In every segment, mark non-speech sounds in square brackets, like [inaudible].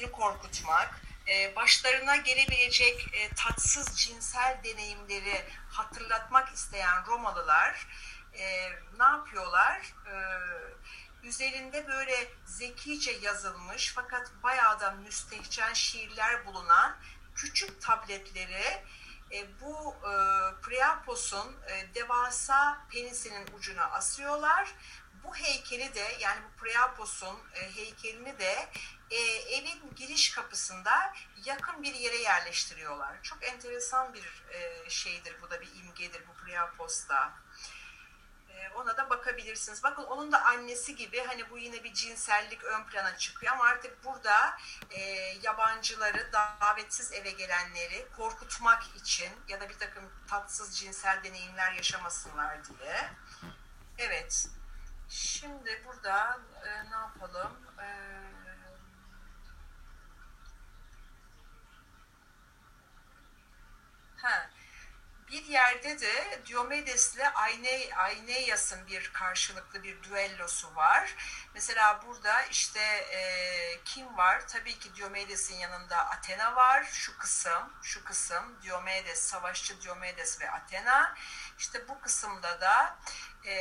gücünü korkutmak, e, başlarına gelebilecek e, tatsız cinsel deneyimleri hatırlatmak isteyen Romalılar e, ne yapıyorlar? Üzerinde böyle zekice yazılmış fakat bayağı da müstehcen şiirler bulunan küçük tabletleri bu Priapos'un devasa penisinin ucuna asıyorlar. Bu heykeli de yani bu Priapos'un e, heykelini de e, evin giriş kapısında yakın bir yere yerleştiriyorlar. Çok enteresan bir e, şeydir bu da bir imgedir bu Priapos'ta. E, ona da bakabilirsiniz. Bakın onun da annesi gibi hani bu yine bir cinsellik ön plana çıkıyor ama artık burada e, yabancıları, davetsiz eve gelenleri korkutmak için ya da bir takım tatsız cinsel deneyimler yaşamasınlar diye. Evet. Şimdi burada e, ne yapalım? Eee Ha. Bir yerde de Diomedes'le Aine, Aineias'ın bir karşılıklı bir düellosu var. Mesela burada işte e, kim var? Tabii ki Diomedes'in yanında Athena var. Şu kısım, şu kısım Diomedes, savaşçı Diomedes ve Athena. İşte bu kısımda da e,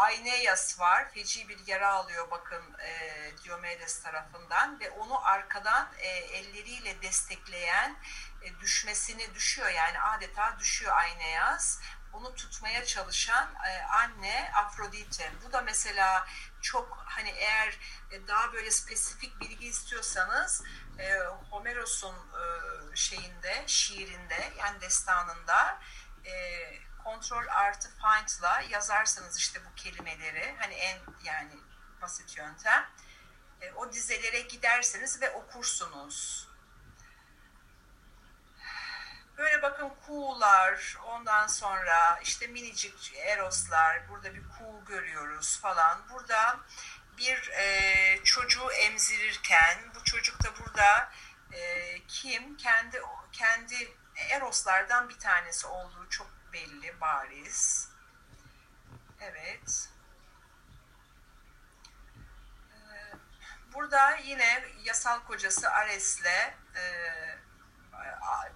Aeneas var. Feci bir yara alıyor bakın e, Diomedes tarafından ve onu arkadan e, elleriyle destekleyen e, düşmesini düşüyor yani adeta düşüyor Aeneas. Onu tutmaya çalışan e, anne Afrodite. Bu da mesela çok hani eğer e, daha böyle spesifik bilgi istiyorsanız e, Homeros'un e, şeyinde, şiirinde yani destanında e, kontrol artı find'la yazarsanız işte bu kelimeleri hani en yani basit yöntem e, o dizelere giderseniz ve okursunuz. Böyle bakın kuğular, ondan sonra işte minicik eroslar, burada bir kuğu görüyoruz falan. Burada bir e, çocuğu emzirirken, bu çocuk da burada e, kim? Kendi kendi eroslardan bir tanesi olduğu çok belli, bariz. Evet. Ee, burada yine yasal kocası Ares'le e,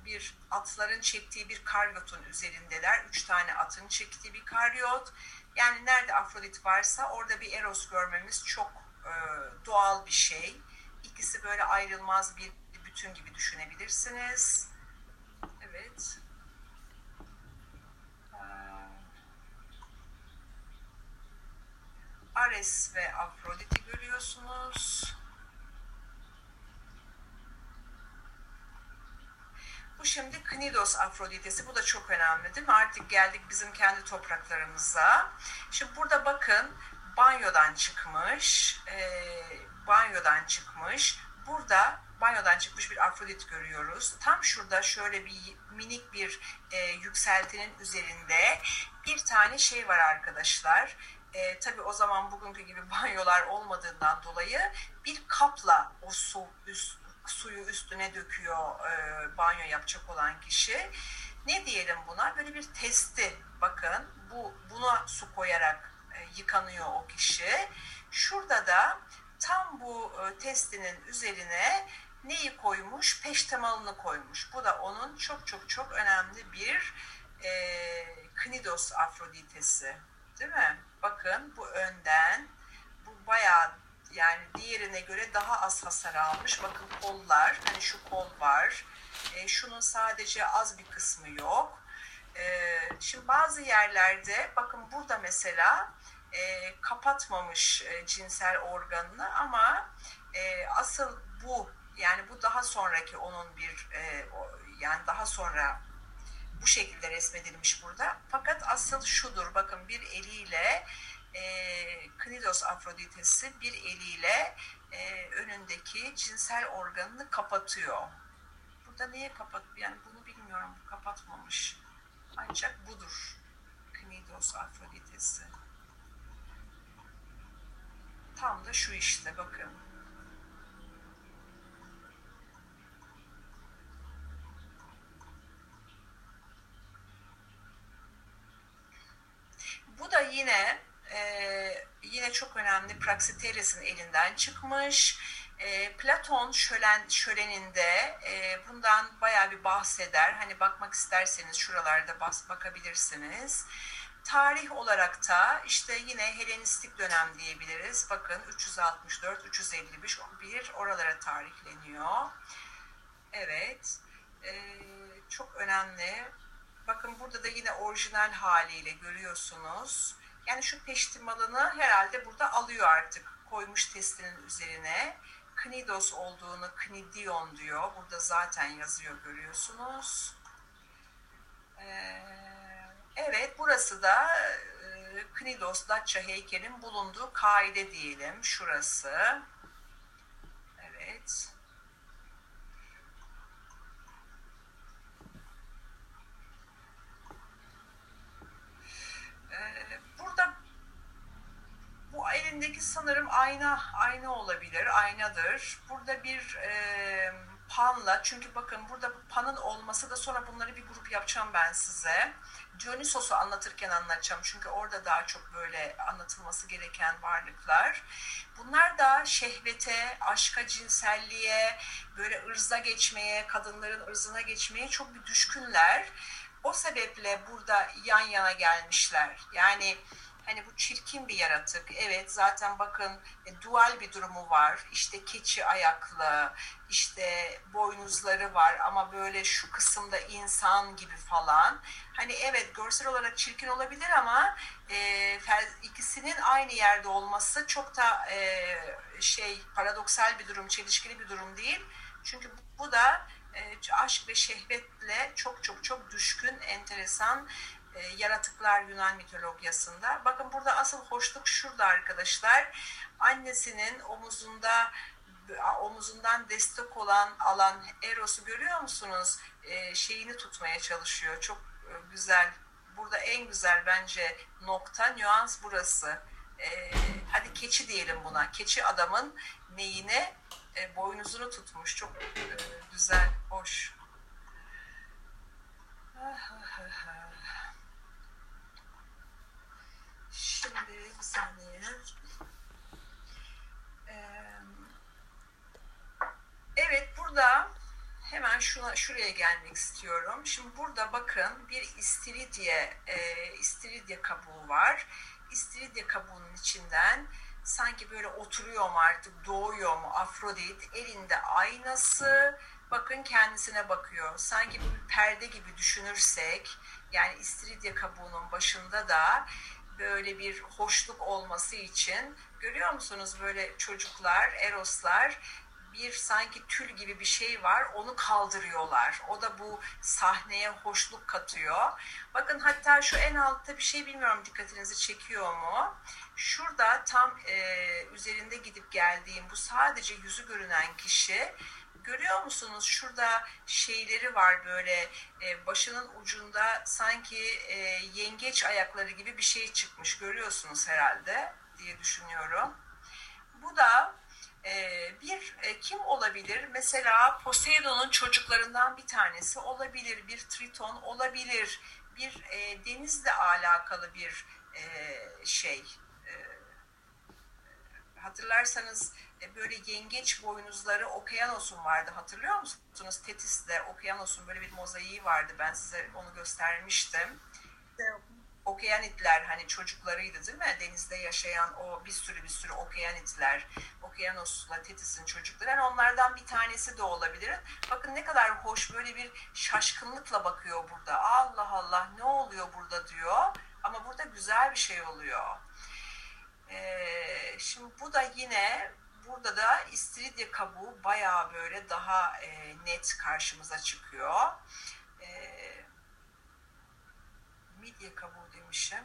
bir atların çektiği bir karyotun üzerindeler. Üç tane atın çektiği bir karyot. Yani nerede Afrodit varsa orada bir Eros görmemiz çok e, doğal bir şey. İkisi böyle ayrılmaz bir bütün gibi düşünebilirsiniz. Evet. Ares ve Afrodit'i görüyorsunuz. Bu şimdi Knidos Afroditesi. Bu da çok önemli değil mi? Artık geldik bizim kendi topraklarımıza. Şimdi burada bakın banyodan çıkmış. E, banyodan çıkmış. Burada banyodan çıkmış bir Afrodit görüyoruz. Tam şurada şöyle bir minik bir e, yükseltinin üzerinde bir tane şey var arkadaşlar e, tabii o zaman bugünkü gibi [laughs] banyolar olmadığından dolayı bir kapla o su üst, suyu üstüne döküyor e, banyo yapacak olan kişi. Ne diyelim buna? Böyle bir testi bakın bu buna su koyarak e, yıkanıyor o kişi. Şurada da tam bu e, testinin üzerine neyi koymuş? Peştemalını koymuş. Bu da onun çok çok çok önemli bir e, Knidos Afroditesi. Değil mi? Bakın bu önden bu bayağı yani diğerine göre daha az hasar almış. Bakın kollar, hani şu kol var. E, şunun sadece az bir kısmı yok. E, şimdi bazı yerlerde bakın burada mesela e, kapatmamış e, cinsel organını ama e, asıl bu yani bu daha sonraki onun bir e, o, yani daha sonra bu şekilde resmedilmiş burada. Fakat asıl şudur bakın bir eliyle e, Knidos Afroditesi bir eliyle e, önündeki cinsel organını kapatıyor. Burada niye kapat? Yani bunu bilmiyorum. Kapatmamış. Ancak budur. Knidos Afroditesi. Tam da şu işte bakın. Bu da yine e, yine çok önemli Praxiteres'in elinden çıkmış. E, Platon şölen, şöleninde e, bundan bayağı bir bahseder. Hani bakmak isterseniz şuralarda bas, bakabilirsiniz. Tarih olarak da işte yine Helenistik dönem diyebiliriz. Bakın 364, 351 bir oralara tarihleniyor. Evet. Ee, çok önemli. Bakın burada da yine orijinal haliyle görüyorsunuz. Yani şu peştimalını herhalde burada alıyor artık. Koymuş testinin üzerine. Knidos olduğunu Knidion diyor. Burada zaten yazıyor görüyorsunuz. Ee, evet burası da e, Knidos Datça heykelin bulunduğu kaide diyelim. Şurası. Evet. Ee, burada bu elindeki sanırım ayna ayna olabilir, aynadır. Burada bir e, panla, çünkü bakın burada panın olması da sonra bunları bir grup yapacağım ben size. Dionysos'u anlatırken anlatacağım çünkü orada daha çok böyle anlatılması gereken varlıklar. Bunlar da şehvete, aşka, cinselliğe, böyle ırza geçmeye, kadınların ırzına geçmeye çok bir düşkünler. O sebeple burada yan yana gelmişler. Yani hani bu çirkin bir yaratık. Evet zaten bakın e, dual bir durumu var. İşte keçi ayaklı, işte boynuzları var ama böyle şu kısımda insan gibi falan. Hani evet görsel olarak çirkin olabilir ama e, ikisinin aynı yerde olması çok da e, şey paradoksal bir durum, çelişkili bir durum değil. Çünkü bu da e, aşk ve şehvetle çok çok çok düşkün, enteresan e, yaratıklar Yunan mitolojisinde. Bakın burada asıl hoşluk şurada arkadaşlar. Annesinin omuzunda omuzundan destek olan alan Eros'u görüyor musunuz? E, şeyini tutmaya çalışıyor. Çok e, güzel. Burada en güzel bence nokta, nüans burası. E, hadi keçi diyelim buna. Keçi adamın neyine? E, boynuzunu tutmuş. Çok e, güzel, hoş. Ah, ah, ah. ah. Şimdi bir saniye. Evet burada hemen şuna şuraya gelmek istiyorum. Şimdi burada bakın bir istiridye e, istiridye kabuğu var. İstiridye kabuğunun içinden sanki böyle oturuyor mu artık doğuyor mu Afrodit elinde aynası bakın kendisine bakıyor. Sanki bir perde gibi düşünürsek yani istiridye kabuğunun başında da böyle bir hoşluk olması için görüyor musunuz böyle çocuklar, eroslar bir sanki tül gibi bir şey var onu kaldırıyorlar. O da bu sahneye hoşluk katıyor. Bakın hatta şu en altta bir şey bilmiyorum dikkatinizi çekiyor mu? Şurada tam e, üzerinde gidip geldiğim bu sadece yüzü görünen kişi görüyor musunuz? Şurada şeyleri var böyle e, başının ucunda sanki e, yengeç ayakları gibi bir şey çıkmış. Görüyorsunuz herhalde diye düşünüyorum. Bu da e, bir e, kim olabilir? Mesela Poseidon'un çocuklarından bir tanesi olabilir. Bir Triton olabilir. Bir e, denizle alakalı bir e, şey. Hatırlarsanız e, böyle yengeç boynuzları Okyanos'un vardı hatırlıyor musunuz? Tetis'te Okyanos'un böyle bir mozaiği vardı ben size onu göstermiştim. Okyanitler hani çocuklarıydı değil mi? Denizde yaşayan o bir sürü bir sürü okyanitler, Okyanos'la Tetis'in çocukları. Yani onlardan bir tanesi de olabilir. Bakın ne kadar hoş böyle bir şaşkınlıkla bakıyor burada. Allah Allah ne oluyor burada diyor. Ama burada güzel bir şey oluyor. Ee, şimdi bu da yine burada da istiridye kabuğu bayağı böyle daha e, net karşımıza çıkıyor. E, midye kabuğu demişim.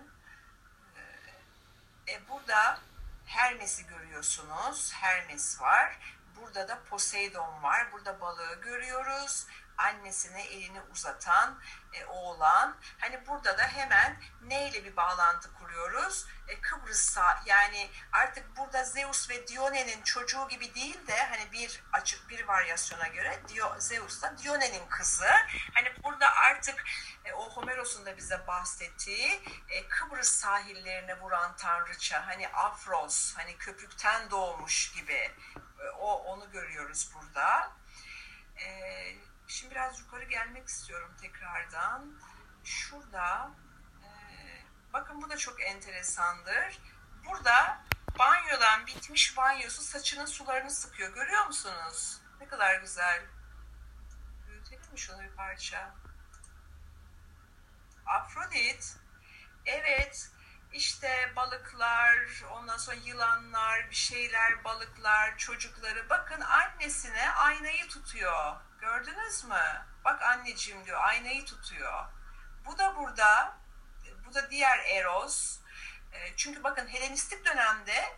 E, burada Hermes'i görüyorsunuz. Hermes var. Burada da Poseidon var. Burada balığı görüyoruz annesine elini uzatan e, oğlan. Hani burada da hemen neyle bir bağlantı kuruyoruz? E, Kıbrıs'a yani artık burada Zeus ve Dione'nin çocuğu gibi değil de hani bir açık bir varyasyona göre Dio, Zeus da Dione'nin kızı. Hani burada artık e, o Homeros'un da bize bahsettiği e, Kıbrıs sahillerine vuran tanrıça hani Afros hani köpükten doğmuş gibi e, o onu görüyoruz burada. E, şimdi biraz yukarı gelmek istiyorum tekrardan. Şurada e, bakın bu da çok enteresandır. Burada banyodan bitmiş banyosu saçının sularını sıkıyor. Görüyor musunuz? Ne kadar güzel. Büyütelim mi şunu bir parça? Afrodit. Evet. işte balıklar, ondan sonra yılanlar, bir şeyler, balıklar, çocukları. Bakın annesine aynayı tutuyor. Gördünüz anneciğim diyor, aynayı tutuyor. Bu da burada, bu da diğer Eros. E, çünkü bakın Helenistik dönemde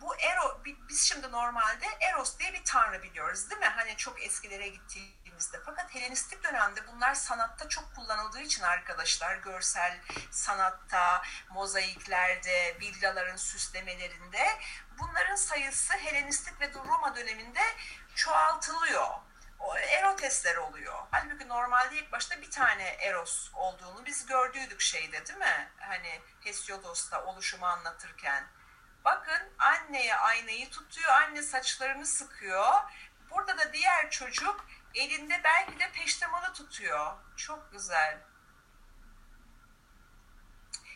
bu Ero, biz şimdi normalde Eros diye bir tanrı biliyoruz değil mi? Hani çok eskilere gittiğimizde. Fakat Helenistik dönemde bunlar sanatta çok kullanıldığı için arkadaşlar görsel sanatta, mozaiklerde, villaların süslemelerinde bunların sayısı Helenistik ve Roma döneminde çoğaltılıyor. Erotesler oluyor. Halbuki normalde ilk başta bir tane Eros olduğunu biz gördüydük şeyde değil mi? Hani Hesiodos'ta oluşumu anlatırken. Bakın anneye aynayı tutuyor, anne saçlarını sıkıyor. Burada da diğer çocuk elinde belki de peştemalı tutuyor. Çok güzel.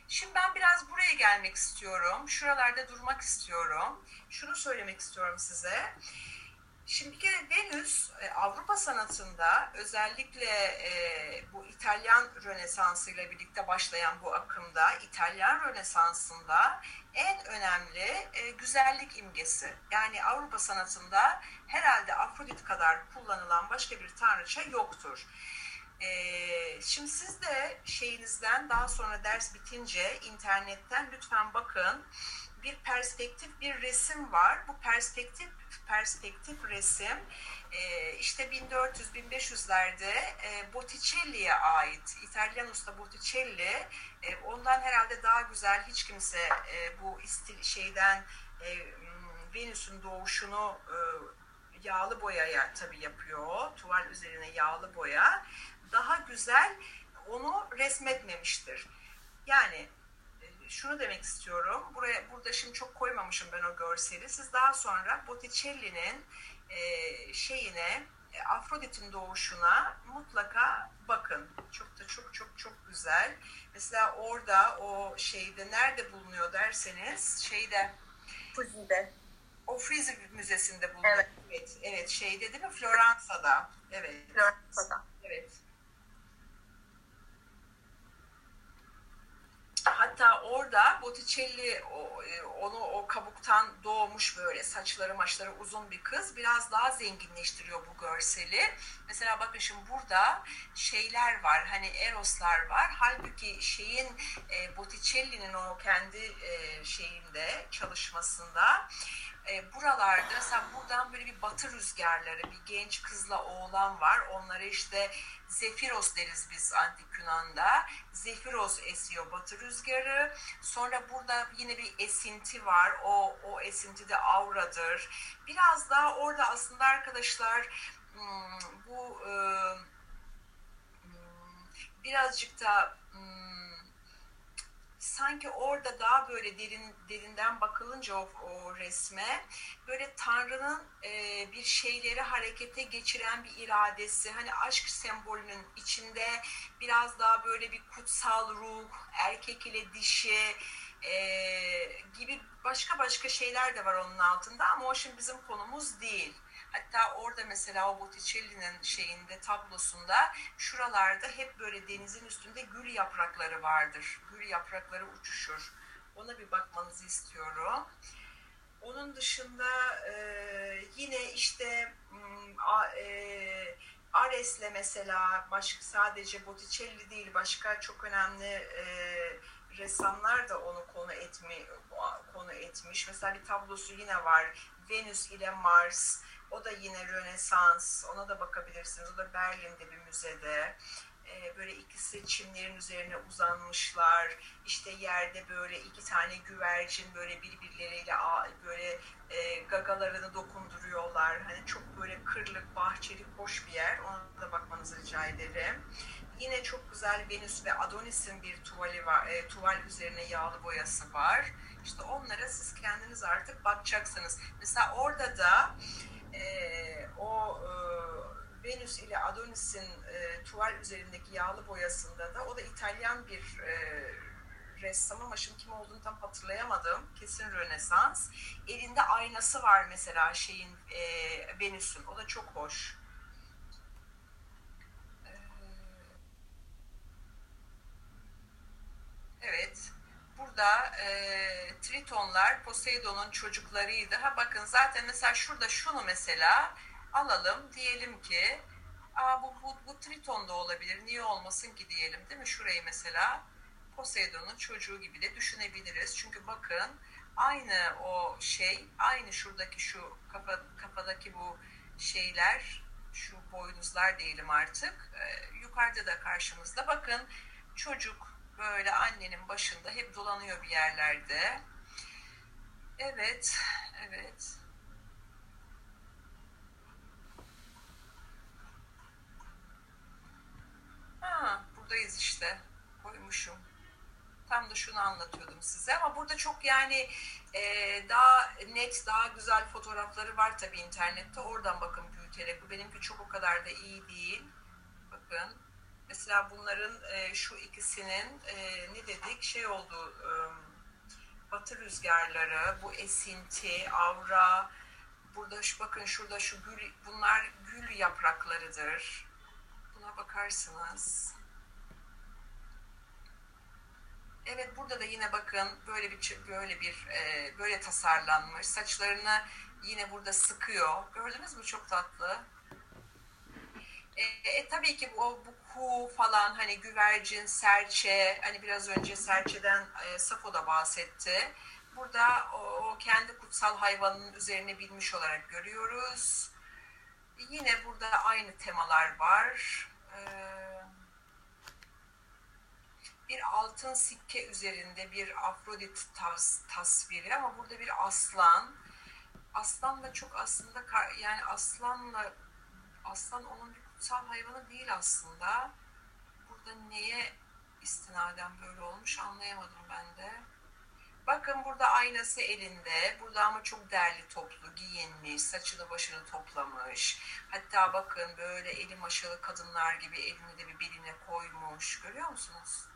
Şimdi ben biraz buraya gelmek istiyorum. Şuralarda durmak istiyorum. Şunu söylemek istiyorum size. Şimdi Venüs e, Avrupa sanatında özellikle e, bu İtalyan Rönesansı ile birlikte başlayan bu akımda İtalyan Rönesansı'nda en önemli e, güzellik imgesi. Yani Avrupa sanatında herhalde Afrodit kadar kullanılan başka bir tanrıça yoktur. Şimdi siz de şeyinizden daha sonra ders bitince internetten lütfen bakın bir perspektif bir resim var. Bu perspektif perspektif resim e, işte 1400-1500'lerde e, Botticelli'ye ait. İtalyan usta Botticelli e, ondan herhalde daha güzel hiç kimse e, bu istil şeyden e, Venüs'ün doğuşunu e, yağlı boyaya tabii yapıyor. Tuval üzerine yağlı boya. Daha güzel onu resmetmemiştir. Yani şunu demek istiyorum. Buraya burada şimdi çok koymamışım ben o görseli. Siz daha sonra Botticelli'nin e, şeyine e, Afrodit'in doğuşuna mutlaka bakın. Çok da çok çok çok güzel. Mesela orada o şeyde nerede bulunuyor derseniz şeyde Fuzi'de. O Frizi Müzesi'nde bulunuyor. Evet. evet. Evet, şeyde değil mi? Floransa'da. Evet. Floransa'da. Evet. Hatta orada Botticelli o, e, onu o kabuktan doğmuş böyle saçları maçları uzun bir kız biraz daha zenginleştiriyor bu görseli. Mesela bakın şimdi burada şeyler var hani Eroslar var. Halbuki şeyin e, Botticelli'nin o kendi e, şeyinde çalışmasında e, buralarda mesela buradan böyle bir batı rüzgarları bir genç kızla oğlan var. Onlara işte Zefiros deriz biz antik Yunan'da. Zefiros esiyor batı rüzgarı. Sonra burada yine bir esinti var. O, o esinti de auradır. Biraz daha orada aslında arkadaşlar hmm, bu hmm, birazcık da sanki orada daha böyle derin derinden bakılınca o, o resme böyle Tanrı'nın e, bir şeyleri harekete geçiren bir iradesi hani aşk sembolünün içinde biraz daha böyle bir kutsal ruh erkek ile dişi e, gibi başka başka şeyler de var onun altında ama o şimdi bizim konumuz değil. Hatta orada mesela o Botticelli'nin şeyinde tablosunda şuralarda hep böyle denizin üstünde gül yaprakları vardır. Gül yaprakları uçuşur. Ona bir bakmanızı istiyorum. Onun dışında e, yine işte a, e, Ares'le mesela başka sadece Botticelli değil başka çok önemli e, ressamlar da onu konu etmi konu etmiş. Mesela bir tablosu yine var. Venüs ile Mars o da yine Rönesans. Ona da bakabilirsiniz. O da Berlin'de bir müzede. e, böyle ikisi çimlerin üzerine uzanmışlar. İşte yerde böyle iki tane güvercin böyle birbirleriyle böyle e, gagalarını dokunduruyorlar. Hani çok böyle kırlık, bahçeli, hoş bir yer. Ona da bakmanızı rica ederim. Yine çok güzel Venüs ve Adonis'in bir tuvali var. E, tuval üzerine yağlı boyası var. İşte onlara siz kendiniz artık bakacaksınız. Mesela orada da e, o e, Venüs ile Adonis'in e, tuval üzerindeki yağlı boyasında da o da İtalyan bir e, ressam ama şimdi kim olduğunu tam hatırlayamadım. Kesin Rönesans. Elinde aynası var mesela şeyin e, Venüs'ün. O da çok hoş. E, evet. Burada e, Tritonlar Poseidon'un çocuklarıydı. Ha bakın zaten mesela şurada şunu mesela alalım. Diyelim ki Aa, bu, bu, bu Triton da olabilir. Niye olmasın ki diyelim değil mi? Şurayı mesela Poseidon'un çocuğu gibi de düşünebiliriz. Çünkü bakın aynı o şey, aynı şuradaki şu kafa, kafadaki bu şeyler, şu boynuzlar diyelim artık. Ee, yukarıda da karşımızda. Bakın çocuk böyle annenin başında hep dolanıyor bir yerlerde. Evet, evet. Ha, buradayız işte. Koymuşum. Tam da şunu anlatıyordum size ama burada çok yani e, daha net, daha güzel fotoğrafları var tabii internette. Oradan bakın büyüterek. Bu benimki çok o kadar da iyi değil. Bakın. Mesela bunların e, şu ikisinin e, ne dedik şey oldu e, batı rüzgarları, bu esinti, avra, burada şu bakın şurada şu gül, bunlar gül yapraklarıdır Buna bakarsınız. Evet burada da yine bakın böyle bir böyle bir e, böyle tasarlanmış. Saçlarını yine burada sıkıyor. Gördünüz mü çok tatlı. E, e, tabii ki bu, bu ku falan hani güvercin, serçe hani biraz önce serçeden e, Safo da bahsetti. Burada o, o kendi kutsal hayvanının üzerine bilmiş olarak görüyoruz. Yine burada aynı temalar var. Ee, bir altın sikke üzerinde bir Afrodit tas, tasviri ama burada bir aslan. Aslanla çok aslında yani aslanla aslan onun bir kutsal hayvanı değil aslında. Burada neye istinaden böyle olmuş anlayamadım ben de. Bakın burada aynası elinde. Burada ama çok derli toplu giyinmiş. Saçını başını toplamış. Hatta bakın böyle eli maşalı kadınlar gibi elini de bir beline koymuş. Görüyor musunuz?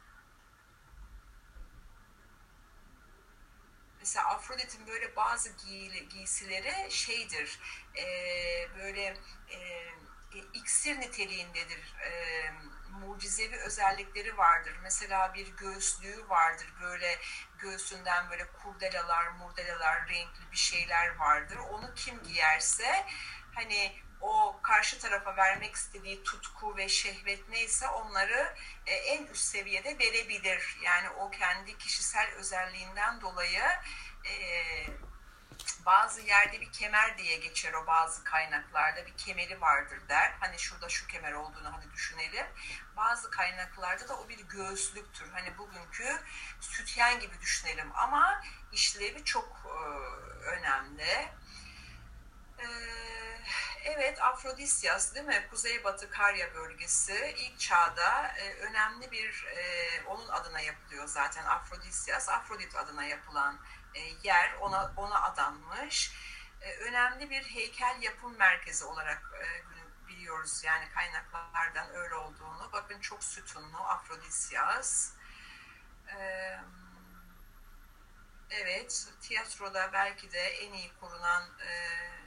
Mesela Afrodit'in böyle bazı giy giysileri şeydir. E, böyle e, iksir niteliğindedir. E, mucizevi özellikleri vardır. Mesela bir göğüslüğü vardır. Böyle göğsünden böyle kurdelalar, murdelalar, renkli bir şeyler vardır. Onu kim giyerse hani o karşı tarafa vermek istediği tutku ve şehvet neyse onları e, en üst seviyede verebilir. Yani o kendi kişisel özelliğinden dolayı e, bazı yerde bir kemer diye geçer o bazı kaynaklarda bir kemeri vardır der. Hani şurada şu kemer olduğunu hadi düşünelim. Bazı kaynaklarda da o bir göğüslüktür. Hani bugünkü sütyen gibi düşünelim ama işlevi çok e, önemli. E, evet Afrodisyas değil mi? Kuzeybatı Karya bölgesi ilk çağda e, önemli bir e, onun adına yapılıyor zaten Afrodisyas. Afrodit adına yapılan e, yer ona ona adanmış. E, önemli bir heykel yapım merkezi olarak e, biliyoruz yani kaynaklardan öyle olduğunu. Bakın çok sütunlu Afrodisyas. Evet, tiyatroda belki de en iyi korunan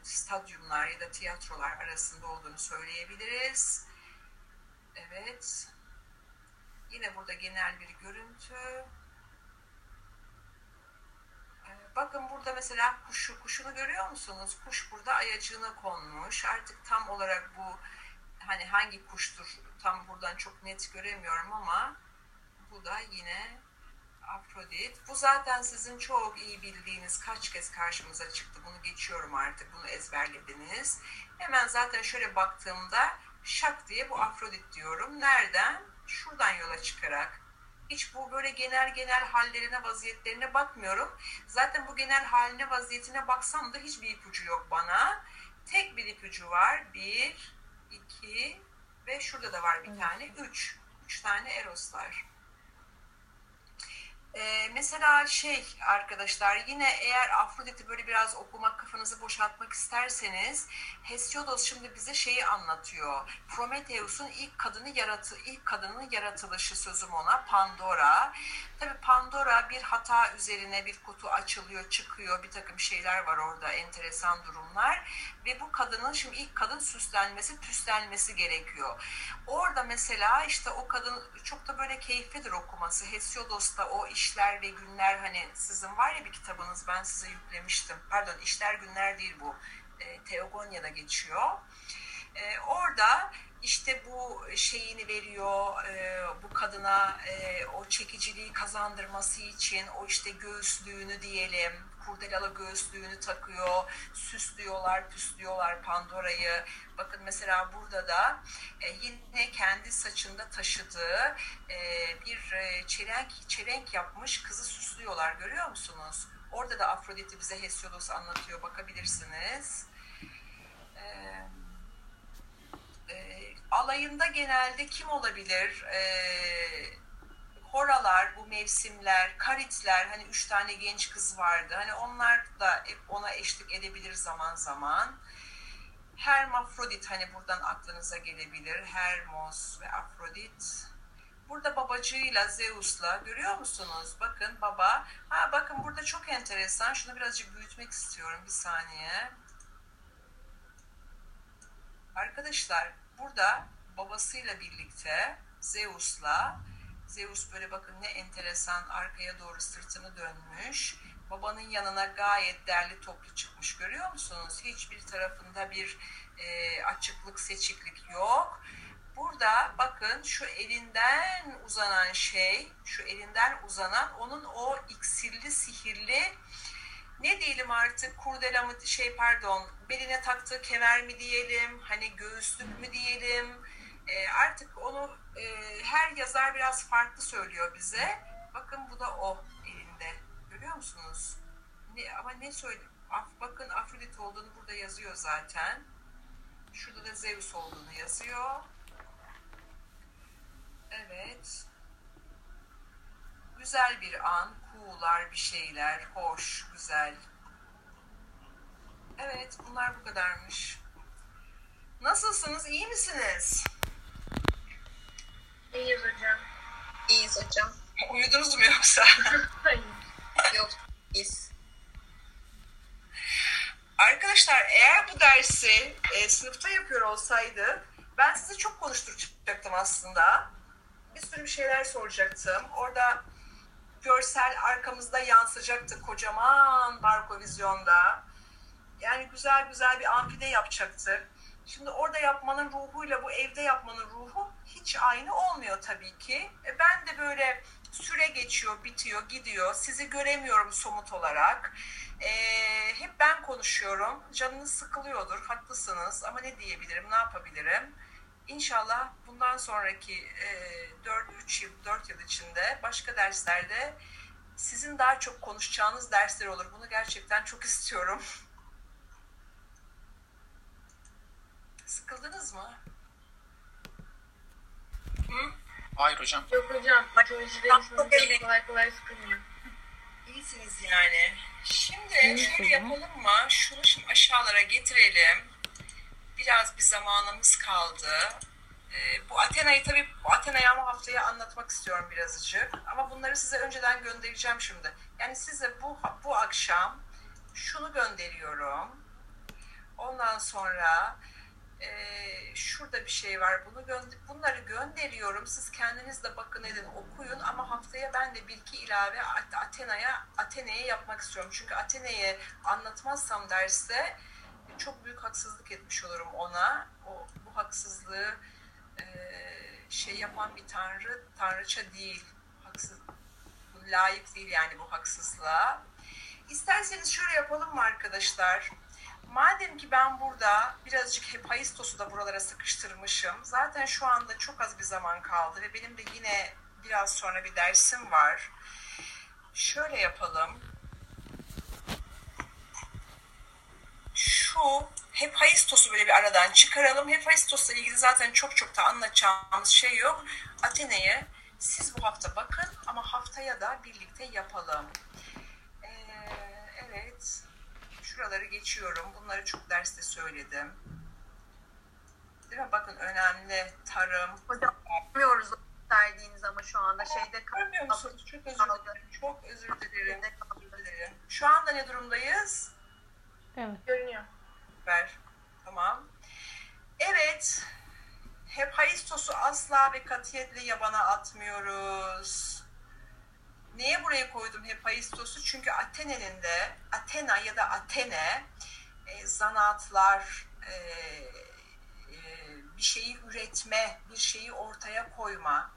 stadyumlar ya da tiyatrolar arasında olduğunu söyleyebiliriz. Evet. Yine burada genel bir görüntü. Bakın burada mesela kuşu, kuşunu görüyor musunuz? Kuş burada ayacığına konmuş. Artık tam olarak bu hani hangi kuştur tam buradan çok net göremiyorum ama bu da yine Afrodit. Bu zaten sizin çok iyi bildiğiniz kaç kez karşımıza çıktı. Bunu geçiyorum artık. Bunu ezberlediniz. Hemen zaten şöyle baktığımda şak diye bu Afrodit diyorum. Nereden? Şuradan yola çıkarak. Hiç bu böyle genel genel hallerine, vaziyetlerine bakmıyorum. Zaten bu genel haline, vaziyetine baksam da hiçbir ipucu yok bana. Tek bir ipucu var. Bir, iki ve şurada da var bir tane. Üç. Üç tane Eroslar. Ee, mesela şey arkadaşlar yine eğer Afrodit'i böyle biraz okumak kafanızı boşaltmak isterseniz Hesiodos şimdi bize şeyi anlatıyor. Prometheus'un ilk kadını yaratı ilk kadının yaratılışı sözüm ona Pandora. Tabi Pandora bir hata üzerine bir kutu açılıyor, çıkıyor. Bir takım şeyler var orada enteresan durumlar ve bu kadının şimdi ilk kadın süslenmesi, püslenmesi gerekiyor. Orada mesela işte o kadın çok da böyle keyiflidir okuması. Hesiodos'ta o işler ve günler hani sizin var ya bir kitabınız ben size yüklemiştim. Pardon işler günler değil bu. E, Teogonya'da geçiyor. E, orada işte bu şeyini veriyor e, bu kadına e, o çekiciliği kazandırması için o işte göğüslüğünü diyelim kurdelalı göğüslüğünü takıyor süslüyorlar püslüyorlar Pandora'yı bakın mesela burada da e, yine kendi saçında taşıdığı e, bir e, çelenk, çelenk yapmış kızı süslüyorlar görüyor musunuz? Orada da Afrodit'i bize Hesiodos anlatıyor bakabilirsiniz. Eee e, alayında genelde kim olabilir? E, horalar, bu mevsimler, karitler, hani üç tane genç kız vardı. Hani onlar da ona eşlik edebilir zaman zaman. Hermafrodit hani buradan aklınıza gelebilir. Hermos ve Afrodit. Burada babacığıyla Zeus'la görüyor musunuz? Bakın baba. Ha bakın burada çok enteresan. Şunu birazcık büyütmek istiyorum bir saniye. Arkadaşlar burada babasıyla birlikte Zeus'la Zeus böyle bakın ne enteresan arkaya doğru sırtını dönmüş. Babanın yanına gayet derli toplu çıkmış görüyor musunuz? Hiçbir tarafında bir e, açıklık, seçiklik yok. Burada bakın şu elinden uzanan şey, şu elinden uzanan onun o iksirli, sihirli ne diyelim artık kurdela mı şey pardon beline taktığı kemer mi diyelim hani göğüslük mü diyelim e, artık onu e, her yazar biraz farklı söylüyor bize. Bakın bu da o elinde görüyor musunuz? Ne, ama ne söyle Af, bakın Afrodit olduğunu burada yazıyor zaten. Şurada da Zeus olduğunu yazıyor. Evet güzel bir an cool'lar bir şeyler, hoş, güzel. Evet, bunlar bu kadarmış. Nasılsınız, iyi misiniz? İyiyiz hocam. İyiyiz hocam. Uyudunuz mu yoksa? [laughs] Hayır. Yok, iyiyiz. Arkadaşlar eğer bu dersi e, sınıfta yapıyor olsaydı ben size çok konuşturacaktım aslında. Bir sürü bir şeyler soracaktım. Orada görsel arkamızda yansıyacaktı kocaman Barko Vizyon'da. Yani güzel güzel bir amfide yapacaktık. Şimdi orada yapmanın ruhuyla bu evde yapmanın ruhu hiç aynı olmuyor tabii ki. E ben de böyle süre geçiyor, bitiyor, gidiyor. Sizi göremiyorum somut olarak. E, hep ben konuşuyorum. Canınız sıkılıyordur, haklısınız. Ama ne diyebilirim, ne yapabilirim? İnşallah bundan sonraki e, 4-3 yıl, 4 yıl içinde başka derslerde sizin daha çok konuşacağınız dersler olur. Bunu gerçekten çok [laughs] istiyorum. Sıkıldınız mı? Hı? Hayır hocam. Yok hocam. Matemaji kolay kolay sıkılmıyor. İyisiniz yani. Şimdi şöyle yapalım mı? Şunu şimdi aşağılara getirelim. Biraz bir zamanımız kaldı. Ee, bu Athena'yı tabii bu Athena'yı ama haftaya anlatmak istiyorum birazcık. Ama bunları size önceden göndereceğim şimdi. Yani size bu bu akşam şunu gönderiyorum. Ondan sonra e, şurada bir şey var. Bunu gönder bunları gönderiyorum. Siz kendiniz de bakın edin, okuyun ama haftaya ben de bir iki ilave Athena'ya Athena'ya yapmak istiyorum. Çünkü Athena'yı anlatmazsam derste çok büyük haksızlık etmiş olurum ona. O bu haksızlığı e, şey yapan bir tanrı tanrıça değil. Haksız layık değil yani bu haksızlığa. İsterseniz şöyle yapalım mı arkadaşlar? madem ki ben burada birazcık hepaistosu da buralara sıkıştırmışım. Zaten şu anda çok az bir zaman kaldı ve benim de yine biraz sonra bir dersim var. Şöyle yapalım. Şu hepaistosu böyle bir aradan çıkaralım. Hepaistosla ilgili zaten çok çok da anlatacağımız şey yok. Atene'ye siz bu hafta bakın ama haftaya da birlikte yapalım. Ee, evet. Şuraları geçiyorum. Bunları çok derste söyledim. Değil mi? Bakın önemli tarım. Hocam bilmiyoruz verdiğiniz ama şu anda şeyde Görmüyor musunuz? Çok özür dilerim. Çok dilerim. Özür dilerim. Şu anda ne durumdayız? Evet. Görünüyor. Süper. Tamam. Evet. Hepaistosu asla ve katiyetle yabana atmıyoruz. Neye buraya koydum hepaistosu? Çünkü Atene'nin de Athena ya da Athene e, zanaatlar, e, e, bir şeyi üretme, bir şeyi ortaya koyma.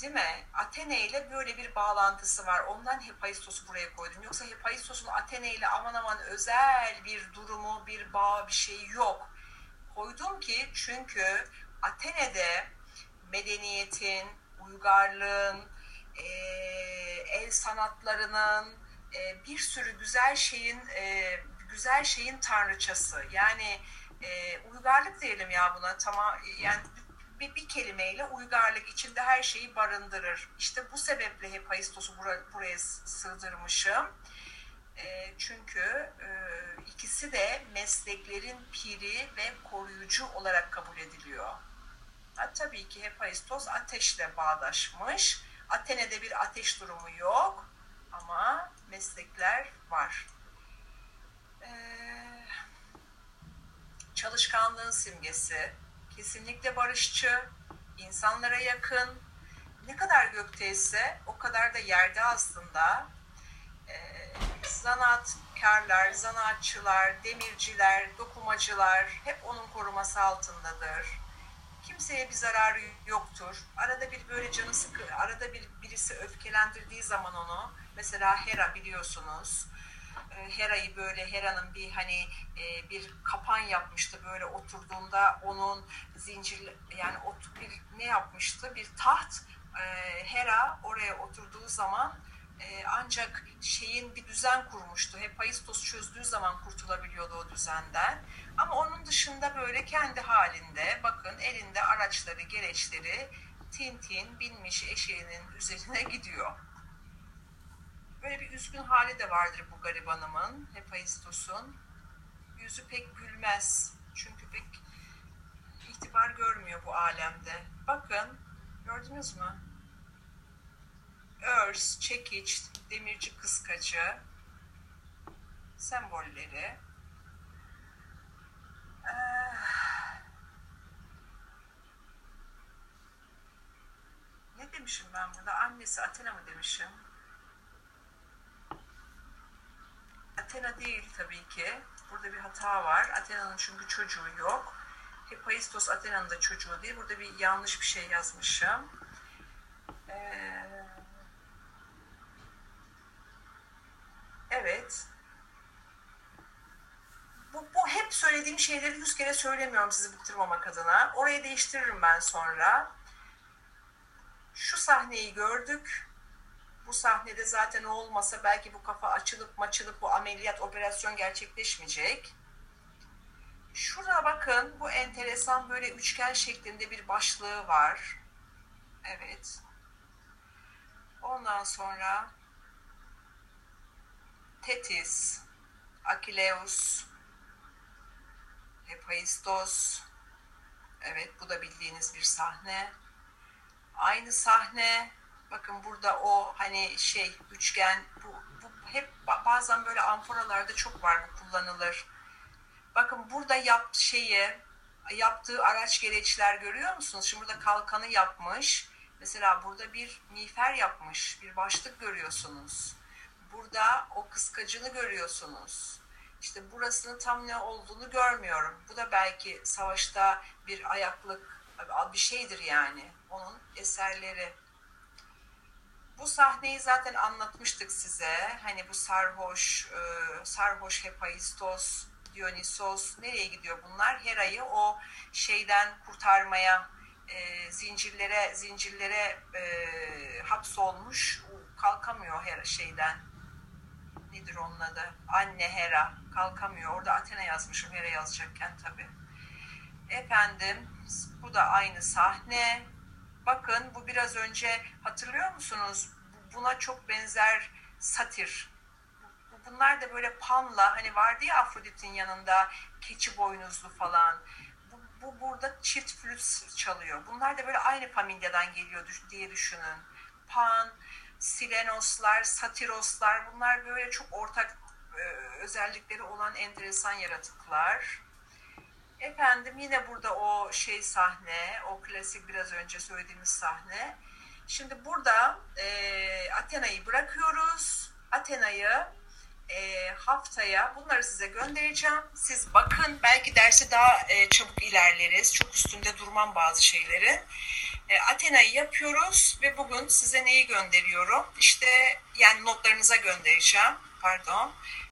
Değil mi? Athene ile böyle bir bağlantısı var. Ondan Hepaistosu buraya koydum. Yoksa Hepaistosun Athene ile aman aman özel bir durumu, bir bağ, bir şey yok. Koydum ki çünkü Atene'de medeniyetin, uygarlığın, eee, el sanatlarının, eee, bir sürü güzel şeyin eee, güzel şeyin tanrıçası. Yani eee, uygarlık diyelim ya buna tamam yani bir, bir kelimeyle uygarlık içinde her şeyi barındırır. İşte bu sebeple Hephaistos'u bura- buraya sığdırmışım. E, çünkü e, ikisi de mesleklerin piri ve koruyucu olarak kabul ediliyor. Ha, tabii ki Hephaistos ateşle bağdaşmış. Atene'de bir ateş durumu yok ama meslekler var. Ee, çalışkanlığın simgesi, kesinlikle barışçı, insanlara yakın, ne kadar gökteyse o kadar da yerde aslında Ee, zanaatkarlar, zanaatçılar, demirciler, dokumacılar hep onun koruması altındadır. Kimseye bir zararı yoktur. Arada bir böyle canı sıkı, arada bir birisi öfkelendirdiği zaman onu, mesela Hera biliyorsunuz, e, Hera'yı böyle Hera'nın bir hani e, bir kapan yapmıştı böyle oturduğunda onun zincir yani bir ne yapmıştı bir taht e, Hera oraya oturduğu zaman e, ancak şeyin bir düzen kurmuştu. Hephaistos çözdüğü zaman kurtulabiliyordu o düzenden. Ama onun dışında böyle kendi halinde bakın elinde araçları, gereçleri Tintin binmiş eşeğinin üzerine [laughs] gidiyor. Böyle bir üzgün hali de vardır bu garibanımın, Hephaistos'un. Yüzü pek gülmez. Çünkü pek itibar görmüyor bu alemde. Bakın, gördünüz mü? Örs, çekiç, demirci kıskacı sembolleri. Ah. Ne demişim ben burada? Annesi Athena mı demişim? Athena değil tabii ki. Burada bir hata var. Athena'nın çünkü çocuğu yok. Hephaistos Athena'nın da çocuğu değil. Burada bir yanlış bir şey yazmışım. Ee, evet. Bu, bu hep söylediğim şeyleri yüz kere söylemiyorum sizi bıktırmamak adına. Orayı değiştiririm ben sonra. Şu sahneyi gördük. Bu sahnede zaten o olmasa belki bu kafa açılıp maçılıp bu ameliyat operasyon gerçekleşmeyecek. Şurada bakın bu enteresan böyle üçgen şeklinde bir başlığı var. Evet. Ondan sonra Tetis, Akileus, Hephaistos. Evet bu da bildiğiniz bir sahne. Aynı sahne bakın burada o hani şey üçgen bu, bu hep ba- bazen böyle amforalarda çok var bu kullanılır. Bakın burada yap şeyi yaptığı araç gereçler görüyor musunuz? Şimdi burada kalkanı yapmış. Mesela burada bir miğfer yapmış. Bir başlık görüyorsunuz. Burada o kıskacını görüyorsunuz. İşte burasının tam ne olduğunu görmüyorum. Bu da belki savaşta bir ayaklık bir şeydir yani. Onun eserleri. Bu sahneyi zaten anlatmıştık size. Hani bu sarhoş, e, sarhoş Hephaistos Dionysos nereye gidiyor bunlar? Hera'yı o şeyden kurtarmaya e, zincirlere zincirlere e, hapsolmuş. Kalkamıyor Hera şeyden. Nedir onun adı? Anne Hera kalkamıyor. Orada Athena yazmışım Hera yazacakken tabi efendim bu da aynı sahne bakın bu biraz önce hatırlıyor musunuz buna çok benzer satir bunlar da böyle panla hani vardı ya Afrodit'in yanında keçi boynuzlu falan bu, bu burada çift flüt çalıyor. Bunlar da böyle aynı familyadan geliyor diye düşünün. Pan, Silenoslar, Satiroslar bunlar böyle çok ortak e, özellikleri olan enteresan yaratıklar. Efendim yine burada o şey sahne, o klasik biraz önce söylediğimiz sahne. Şimdi burada e, Athena'yı bırakıyoruz. Athena'yı e, haftaya bunları size göndereceğim. Siz bakın belki dersi daha e, çabuk ilerleriz. Çok üstünde durmam bazı şeyleri. E, Athena'yı yapıyoruz ve bugün size neyi gönderiyorum? İşte yani notlarınıza göndereceğim. Pardon.